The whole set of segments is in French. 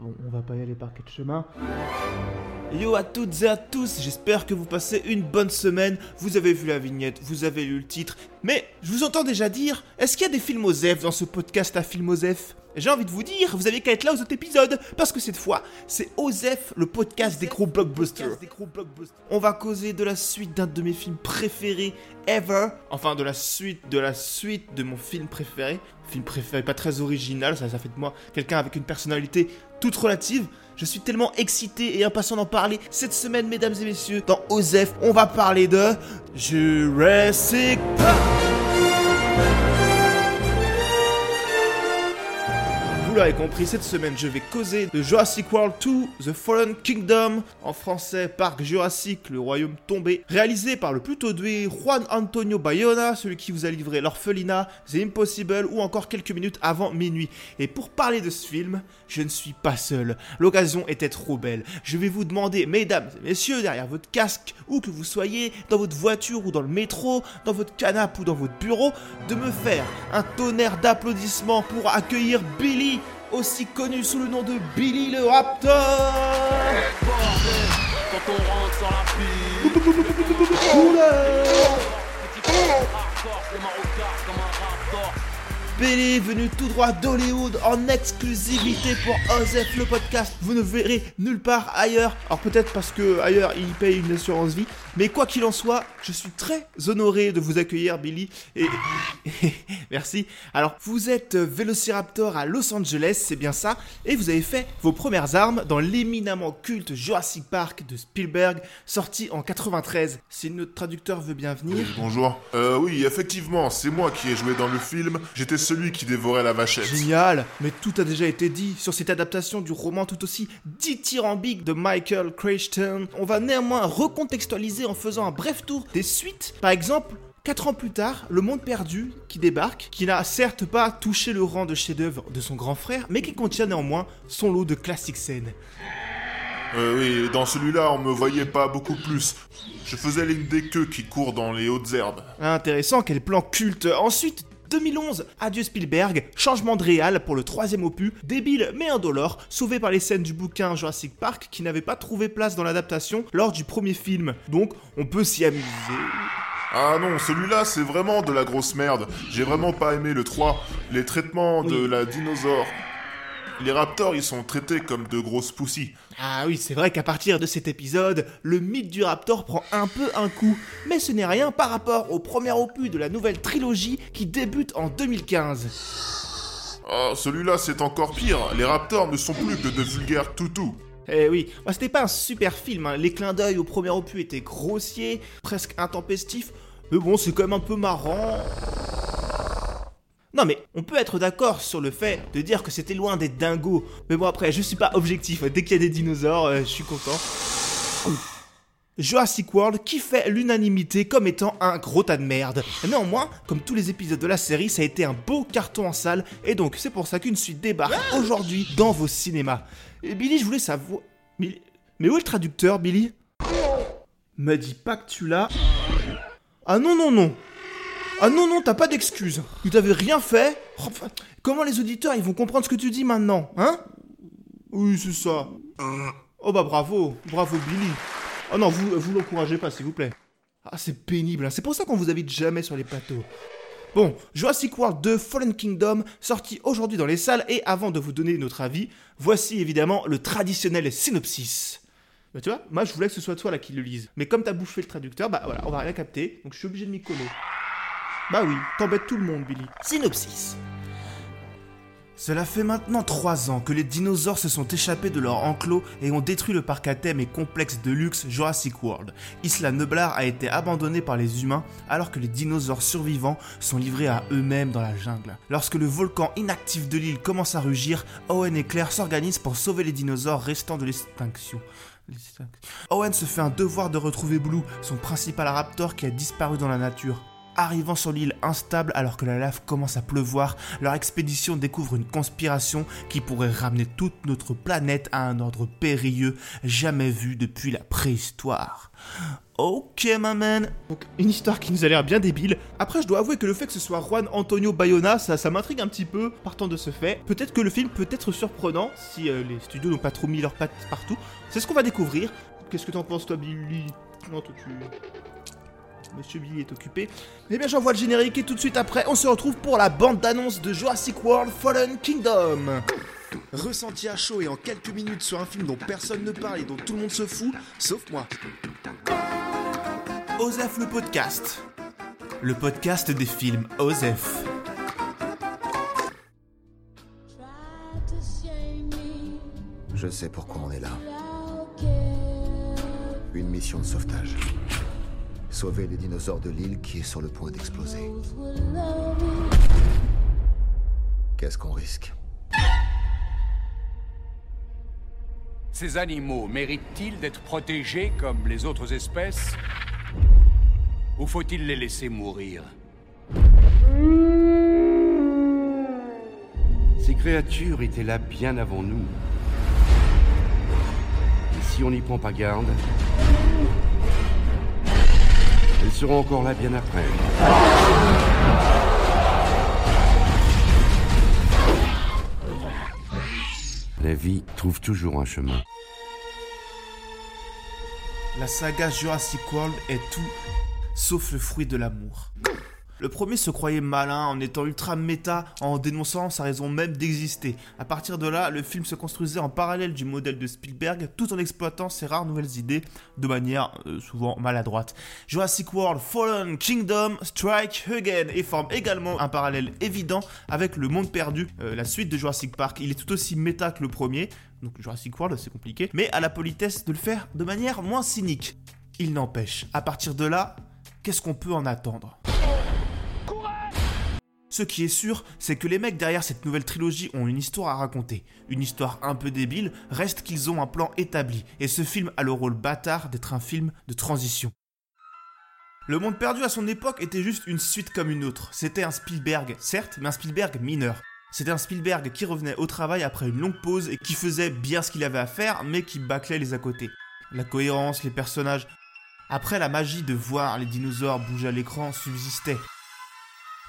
Bon, on va pas y aller par quatre chemins. Yo à toutes et à tous, j'espère que vous passez une bonne semaine. Vous avez vu la vignette, vous avez lu le titre. Mais je vous entends déjà dire, est-ce qu'il y a des films OSEF dans ce podcast à film OSEF j'ai envie de vous dire, vous avez qu'à être là aux autres épisodes, parce que cette fois, c'est OSEF, le podcast des gros blockbusters. On va causer de la suite d'un de mes films préférés ever, enfin de la suite de la suite de mon film préféré. Film préféré, pas très original, ça, ça fait de moi quelqu'un avec une personnalité toute relative. Je suis tellement excité et impatient d'en parler. Cette semaine, mesdames et messieurs, dans OSEF, on va parler de Jurassic Park. L'avez compris, cette semaine je vais causer de Jurassic World 2, The Fallen Kingdom, en français Parc Jurassique, le royaume tombé, réalisé par le plutôt doué Juan Antonio Bayona, celui qui vous a livré l'orphelinat, The Impossible ou encore quelques minutes avant minuit. Et pour parler de ce film, je ne suis pas seul. L'occasion était trop belle. Je vais vous demander, mesdames et messieurs, derrière votre casque, où que vous soyez, dans votre voiture ou dans le métro, dans votre canapé ou dans votre bureau, de me faire un tonnerre d'applaudissements pour accueillir Billy aussi connu sous le nom de Billy le Raptor. Billy venu tout droit d'Hollywood en exclusivité pour Ozef le podcast. Vous ne verrez nulle part ailleurs. Alors peut-être parce que ailleurs il paye une assurance vie. Mais quoi qu'il en soit, je suis très honoré de vous accueillir Billy. Et, merci. Alors vous êtes Vélociraptor à Los Angeles, c'est bien ça. Et vous avez fait vos premières armes dans l'éminemment culte Jurassic Park de Spielberg, sorti en 93. Si notre traducteur veut bien venir. bonjour. Euh, oui, effectivement, c'est moi qui ai joué dans le film. J'étais celui qui dévorait la vachette. Génial Mais tout a déjà été dit sur cette adaptation du roman tout aussi dithyrambique de Michael Crichton. On va néanmoins recontextualiser en faisant un bref tour des suites. Par exemple, 4 ans plus tard, Le Monde Perdu qui débarque, qui n'a certes pas touché le rang de chef-d'œuvre de son grand frère, mais qui contient néanmoins son lot de classiques scènes. Euh, oui, dans celui-là, on me voyait pas beaucoup plus. Je faisais l'une des queues qui courent dans les hautes herbes. Intéressant, quel plan culte. Ensuite, 2011, adieu Spielberg, changement de réal pour le troisième opus, débile mais indolore, sauvé par les scènes du bouquin Jurassic Park qui n'avait pas trouvé place dans l'adaptation lors du premier film. Donc on peut s'y amuser. Ah non, celui-là, c'est vraiment de la grosse merde. J'ai vraiment pas aimé le 3. Les traitements de la dinosaure, les raptors, ils sont traités comme de grosses poussies. Ah oui, c'est vrai qu'à partir de cet épisode, le mythe du raptor prend un peu un coup. Mais ce n'est rien par rapport au premier opus de la nouvelle trilogie qui débute en 2015. Ah, celui-là, c'est encore pire. Les raptors ne sont plus que de vulgaires toutous. Eh oui, bah, c'était pas un super film. Hein. Les clins d'œil au premier opus étaient grossiers, presque intempestifs. Mais bon, c'est quand même un peu marrant. Non mais on peut être d'accord sur le fait de dire que c'était loin d'être dingo. Mais bon après, je suis pas objectif. Dès qu'il y a des dinosaures, euh, je suis content. Jurassic World qui fait l'unanimité comme étant un gros tas de merde. Néanmoins, comme tous les épisodes de la série, ça a été un beau carton en salle et donc c'est pour ça qu'une suite débarque aujourd'hui dans vos cinémas. Et Billy, je voulais savoir... Mais, mais où est le traducteur, Billy? Me dis pas que tu l'as... Ah non, non, non ah non, non, t'as pas d'excuses. Tu t'avais rien fait. comment les auditeurs, ils vont comprendre ce que tu dis maintenant, hein? Oui, c'est ça. Oh bah bravo, bravo Billy. Oh non, vous, vous l'encouragez pas, s'il vous plaît. Ah, c'est pénible, hein. c'est pour ça qu'on vous invite jamais sur les plateaux. Bon, Jurassic World 2 Fallen Kingdom, sorti aujourd'hui dans les salles, et avant de vous donner notre avis, voici évidemment le traditionnel synopsis. Bah tu vois, moi je voulais que ce soit toi là qui le lise. Mais comme t'as bouffé le traducteur, bah voilà, on va rien capter, donc je suis obligé de m'y coller. Bah oui, t'embêtes tout le monde, Billy. Synopsis. Cela fait maintenant trois ans que les dinosaures se sont échappés de leur enclos et ont détruit le parc à thème et complexe de luxe Jurassic World. Isla Nublar a été abandonnée par les humains alors que les dinosaures survivants sont livrés à eux-mêmes dans la jungle. Lorsque le volcan inactif de l'île commence à rugir, Owen et Claire s'organisent pour sauver les dinosaures restants de l'extinction. Owen se fait un devoir de retrouver Blue, son principal raptor qui a disparu dans la nature. Arrivant sur l'île instable alors que la lave commence à pleuvoir, leur expédition découvre une conspiration qui pourrait ramener toute notre planète à un ordre périlleux jamais vu depuis la préhistoire. Ok, ma man. Donc, une histoire qui nous a l'air bien débile. Après, je dois avouer que le fait que ce soit Juan Antonio Bayona, ça, ça m'intrigue un petit peu, partant de ce fait. Peut-être que le film peut être surprenant si euh, les studios n'ont pas trop mis leurs pattes partout. C'est ce qu'on va découvrir. Qu'est-ce que t'en penses, toi, Billy? Non, toi, tu. Monsieur Billy est occupé. Eh bien, j'envoie le générique et tout de suite après, on se retrouve pour la bande d'annonce de Jurassic World Fallen Kingdom. Ressenti à chaud et en quelques minutes sur un film dont personne ne parle et dont tout le monde se fout, sauf moi. Osef le podcast. Le podcast des films Osef. Je sais pourquoi on est là. Une mission de sauvetage. Sauver les dinosaures de l'île qui est sur le point d'exploser. Qu'est-ce qu'on risque? Ces animaux méritent-ils d'être protégés comme les autres espèces? Ou faut-il les laisser mourir? Ces créatures étaient là bien avant nous. Et si on n'y prend pas garde, elles seront encore là bien après. La vie trouve toujours un chemin. La saga Jurassic World est tout sauf le fruit de l'amour. Le premier se croyait malin en étant ultra méta, en dénonçant sa raison même d'exister. À partir de là, le film se construisait en parallèle du modèle de Spielberg, tout en exploitant ses rares nouvelles idées de manière euh, souvent maladroite. Jurassic World Fallen Kingdom Strike Again et forme également un parallèle évident avec Le Monde Perdu, euh, la suite de Jurassic Park. Il est tout aussi méta que le premier, donc Jurassic World c'est compliqué, mais à la politesse de le faire de manière moins cynique. Il n'empêche, à partir de là, qu'est-ce qu'on peut en attendre? Ce qui est sûr, c'est que les mecs derrière cette nouvelle trilogie ont une histoire à raconter. Une histoire un peu débile, reste qu'ils ont un plan établi, et ce film a le rôle bâtard d'être un film de transition. Le Monde Perdu à son époque était juste une suite comme une autre. C'était un Spielberg, certes, mais un Spielberg mineur. C'était un Spielberg qui revenait au travail après une longue pause et qui faisait bien ce qu'il avait à faire, mais qui bâclait les à côté. La cohérence, les personnages. Après, la magie de voir les dinosaures bouger à l'écran subsistait.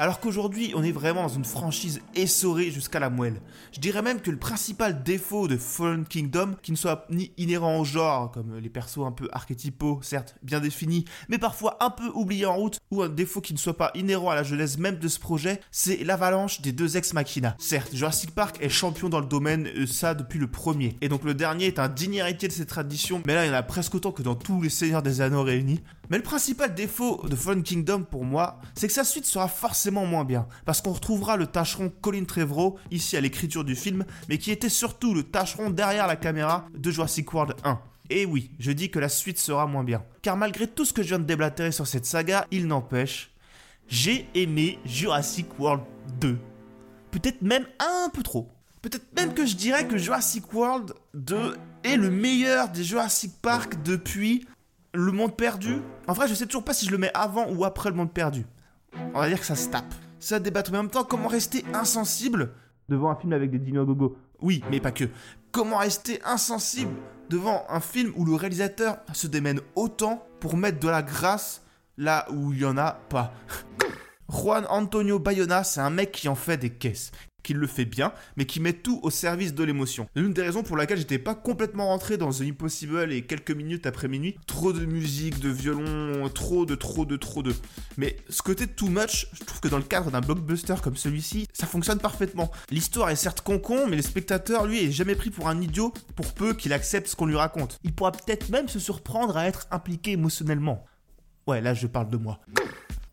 Alors qu'aujourd'hui, on est vraiment dans une franchise essorée jusqu'à la moelle. Je dirais même que le principal défaut de Fallen Kingdom, qui ne soit ni inhérent au genre, comme les persos un peu archétypaux, certes bien définis, mais parfois un peu oubliés en route, ou un défaut qui ne soit pas inhérent à la jeunesse même de ce projet, c'est l'avalanche des deux ex-machina. Certes, Jurassic Park est champion dans le domaine, euh, ça depuis le premier, et donc le dernier est un digne héritier de cette tradition, mais là il y en a presque autant que dans tous les Seigneurs des Anneaux réunis. Mais le principal défaut de Fallen Kingdom pour moi, c'est que sa suite sera forcément moins bien, parce qu'on retrouvera le tâcheron Colin Trevorrow ici à l'écriture du film, mais qui était surtout le tâcheron derrière la caméra de Jurassic World 1. Et oui, je dis que la suite sera moins bien. Car malgré tout ce que je viens de déblatérer sur cette saga, il n'empêche, j'ai aimé Jurassic World 2. Peut-être même un peu trop. Peut-être même que je dirais que Jurassic World 2 est le meilleur des Jurassic Park depuis le monde perdu. En vrai, je sais toujours pas si je le mets avant ou après le monde perdu. On va dire que ça se tape. Ça débattre, mais en même temps, comment rester insensible devant un film avec des dinos gogo? Oui, mais pas que. Comment rester insensible devant un film où le réalisateur se démène autant pour mettre de la grâce là où il y en a pas? Juan Antonio Bayona, c'est un mec qui en fait des caisses, qui le fait bien, mais qui met tout au service de l'émotion. L'une des raisons pour laquelle j'étais pas complètement rentré dans The Impossible et quelques minutes après minuit, trop de musique, de violon, trop de trop de trop de. Mais ce côté too much, je trouve que dans le cadre d'un blockbuster comme celui-ci, ça fonctionne parfaitement. L'histoire est certes con-con, mais le spectateur, lui, est jamais pris pour un idiot pour peu qu'il accepte ce qu'on lui raconte. Il pourra peut-être même se surprendre à être impliqué émotionnellement. Ouais, là je parle de moi.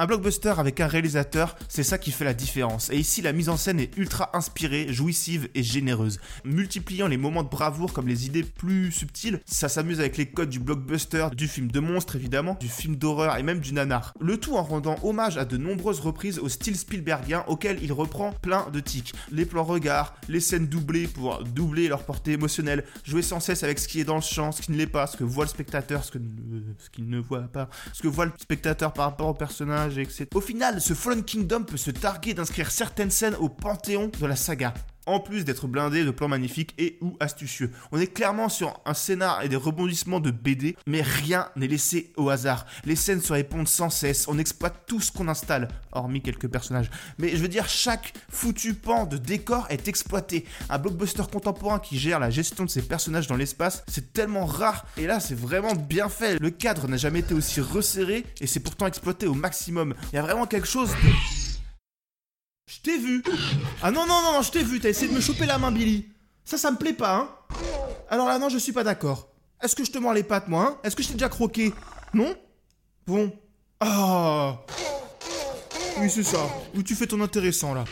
Un blockbuster avec un réalisateur, c'est ça qui fait la différence. Et ici, la mise en scène est ultra inspirée, jouissive et généreuse. Multipliant les moments de bravoure comme les idées plus subtiles, ça s'amuse avec les codes du blockbuster, du film de monstre évidemment, du film d'horreur et même du nanar. Le tout en rendant hommage à de nombreuses reprises au style Spielbergien auquel il reprend plein de tics. Les plans regards, les scènes doublées pour doubler leur portée émotionnelle, jouer sans cesse avec ce qui est dans le champ, ce qui ne l'est pas, ce que voit le spectateur, ce qu'il ne voit pas, ce que voit le spectateur par rapport au personnage Au final, ce Fallen Kingdom peut se targuer d'inscrire certaines scènes au panthéon de la saga en plus d'être blindé de plans magnifiques et ou astucieux. On est clairement sur un scénar et des rebondissements de BD, mais rien n'est laissé au hasard. Les scènes se répondent sans cesse, on exploite tout ce qu'on installe, hormis quelques personnages. Mais je veux dire, chaque foutu pan de décor est exploité. Un blockbuster contemporain qui gère la gestion de ses personnages dans l'espace, c'est tellement rare, et là c'est vraiment bien fait. Le cadre n'a jamais été aussi resserré, et c'est pourtant exploité au maximum. Il y a vraiment quelque chose de... Je t'ai vu Ah non, non, non, je t'ai vu, t'as essayé de me choper la main, Billy. Ça, ça me plaît pas, hein Alors là, non, je suis pas d'accord. Est-ce que je te mords les pattes, moi, hein? Est-ce que je t'ai déjà croqué? Non? Bon. Ah Oui, c'est ça. Où tu fais ton intéressant, là.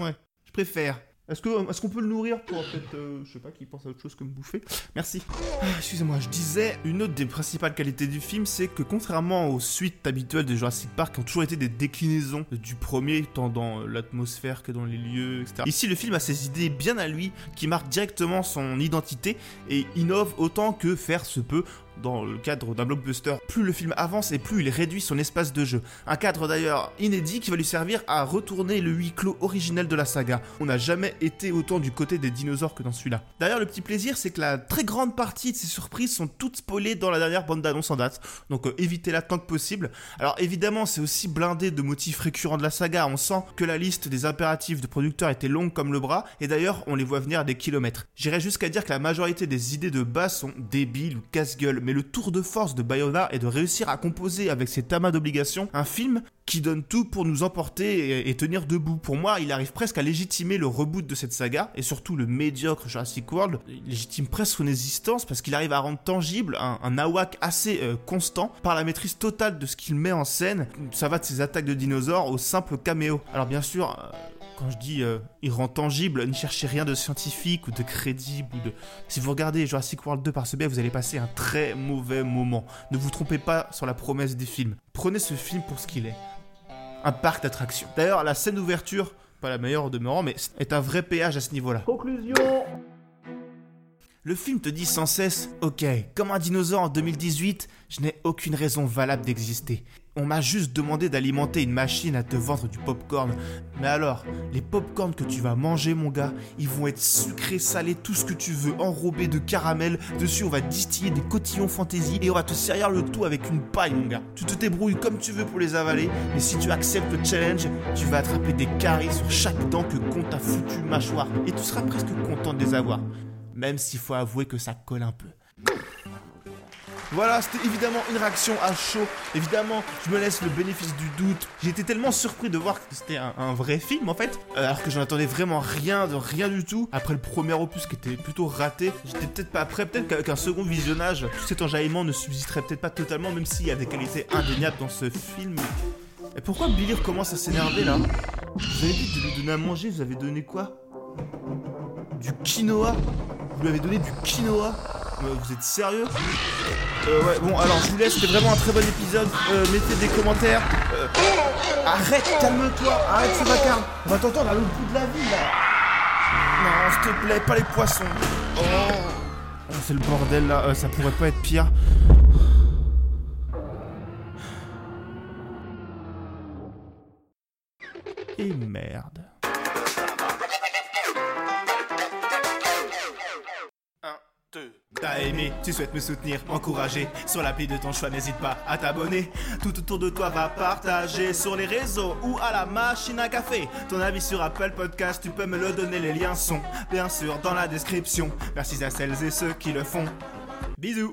Ouais, je préfère. Est-ce qu'on est peut le nourrir pour peut-être, euh, je sais pas, qu'il pense à autre chose que me bouffer? Merci. Ah, Excusez-moi, je disais, une autre des principales qualités du film, c'est que contrairement aux suites habituelles de Jurassic Park, qui ont toujours été des déclinaisons du premier, tant dans euh, l'atmosphère que dans les lieux, etc. Ici, le film a ses idées bien à lui, qui marquent directement son identité et innove autant que faire se peut dans le cadre d'un blockbuster. Plus le film avance et plus il réduit son espace de jeu. Un cadre d'ailleurs inédit qui va lui servir à retourner le huis clos originel de la saga. On n'a jamais été autant du côté des dinosaures que dans celui-là. D'ailleurs, le petit plaisir, c'est que la très grande partie de ces surprises sont toutes spoilées dans la dernière bande d'annonce en date. Donc euh, évitez-la tant que possible. Alors évidemment, c'est aussi blindé de motifs récurrents de la saga. On sent que la liste des impératifs de producteurs était longue comme le bras, et d'ailleurs, on les voit venir à des kilomètres. J'irais jusqu'à dire que la majorité des idées de base sont débiles ou casse-gueule, mais le tour de force de Bayona est de réussir à composer avec ses tamas d'obligations un film qui donne tout pour nous emporter et, tenir debout. Pour moi, il arrive presque à légitimer le reboot de cette saga, et surtout le médiocre Jurassic World. Il légitime presque son existence parce qu'il arrive à rendre tangible un, un nawak assez euh, constant par la maîtrise totale de ce qu'il met en scène. Ça va de ses attaques de dinosaures au simple caméo. Alors bien sûr... euh, quand je dis euh, il rend tangible, ne cherchez rien de scientifique ou de crédible ou de. Si vous regardez Jurassic World 2 par ce biais, vous allez passer un très mauvais moment. Ne vous trompez pas sur la promesse des films. Prenez ce film pour ce qu'il est. Un parc d'attractions. D'ailleurs, la scène d'ouverture, pas la meilleure en demeurant, mais est un vrai péage à ce niveau-là. Conclusion le film te dit sans cesse, ok, comme un dinosaure en 2018, je n'ai aucune raison valable d'exister. On m'a juste demandé d'alimenter une machine à te vendre du popcorn. Mais alors, les popcorn que tu vas manger, mon gars, ils vont être sucrés, salés, tout ce que tu veux, enrobés de caramel. Dessus, on va distiller des cotillons fantaisie et on va te servir le tout avec une paille, mon gars. Tu te débrouilles comme tu veux pour les avaler, mais si tu acceptes le challenge, tu vas attraper des caries sur chaque dent que compte ta foutue mâchoire. Et tu seras presque content de les avoir. Même s'il faut avouer que ça colle un peu. Voilà, c'était évidemment une réaction à chaud. Évidemment, je me laisse le bénéfice du doute. Été tellement surpris de voir que c'était un, un vrai film en fait, euh, alors que j'en attendais vraiment rien de rien du tout. Après le premier opus qui était plutôt raté, j'étais peut-être pas prêt. Peut-être qu'avec un second visionnage, tout cet enjaillement ne subsisterait peut-être pas totalement, même s'il y a des qualités indéniables dans ce film. Et pourquoi Billy commence à s'énerver là? Vous avez dit de lui donner à manger, vous avez donné quoi? Du quinoa? Vous lui avez donné du quinoa Euh, Vous êtes sérieux euh, ouais, bon, alors je vous laisse, c'était vraiment un très bon épisode. Euh, mettez des commentaires. Euh, Arrête, calme-toi, arrête ce vacarme. On va t'entendre à l'autre bout de la ville là. Non, s'il te plaît, pas les poissons. Oh, c'est le bordel là, ça pourrait pas être pire. Et merde. T'as aimé, tu souhaites me soutenir, encourager. Sur l'appli de ton choix, n'hésite pas à t'abonner. Tout autour de toi va partager Sur les réseaux ou à la machine à café. Ton avis sur Apple Podcast, tu peux me le donner Les liens sont bien sûr dans la description. Merci à celles et ceux qui le font. Bisous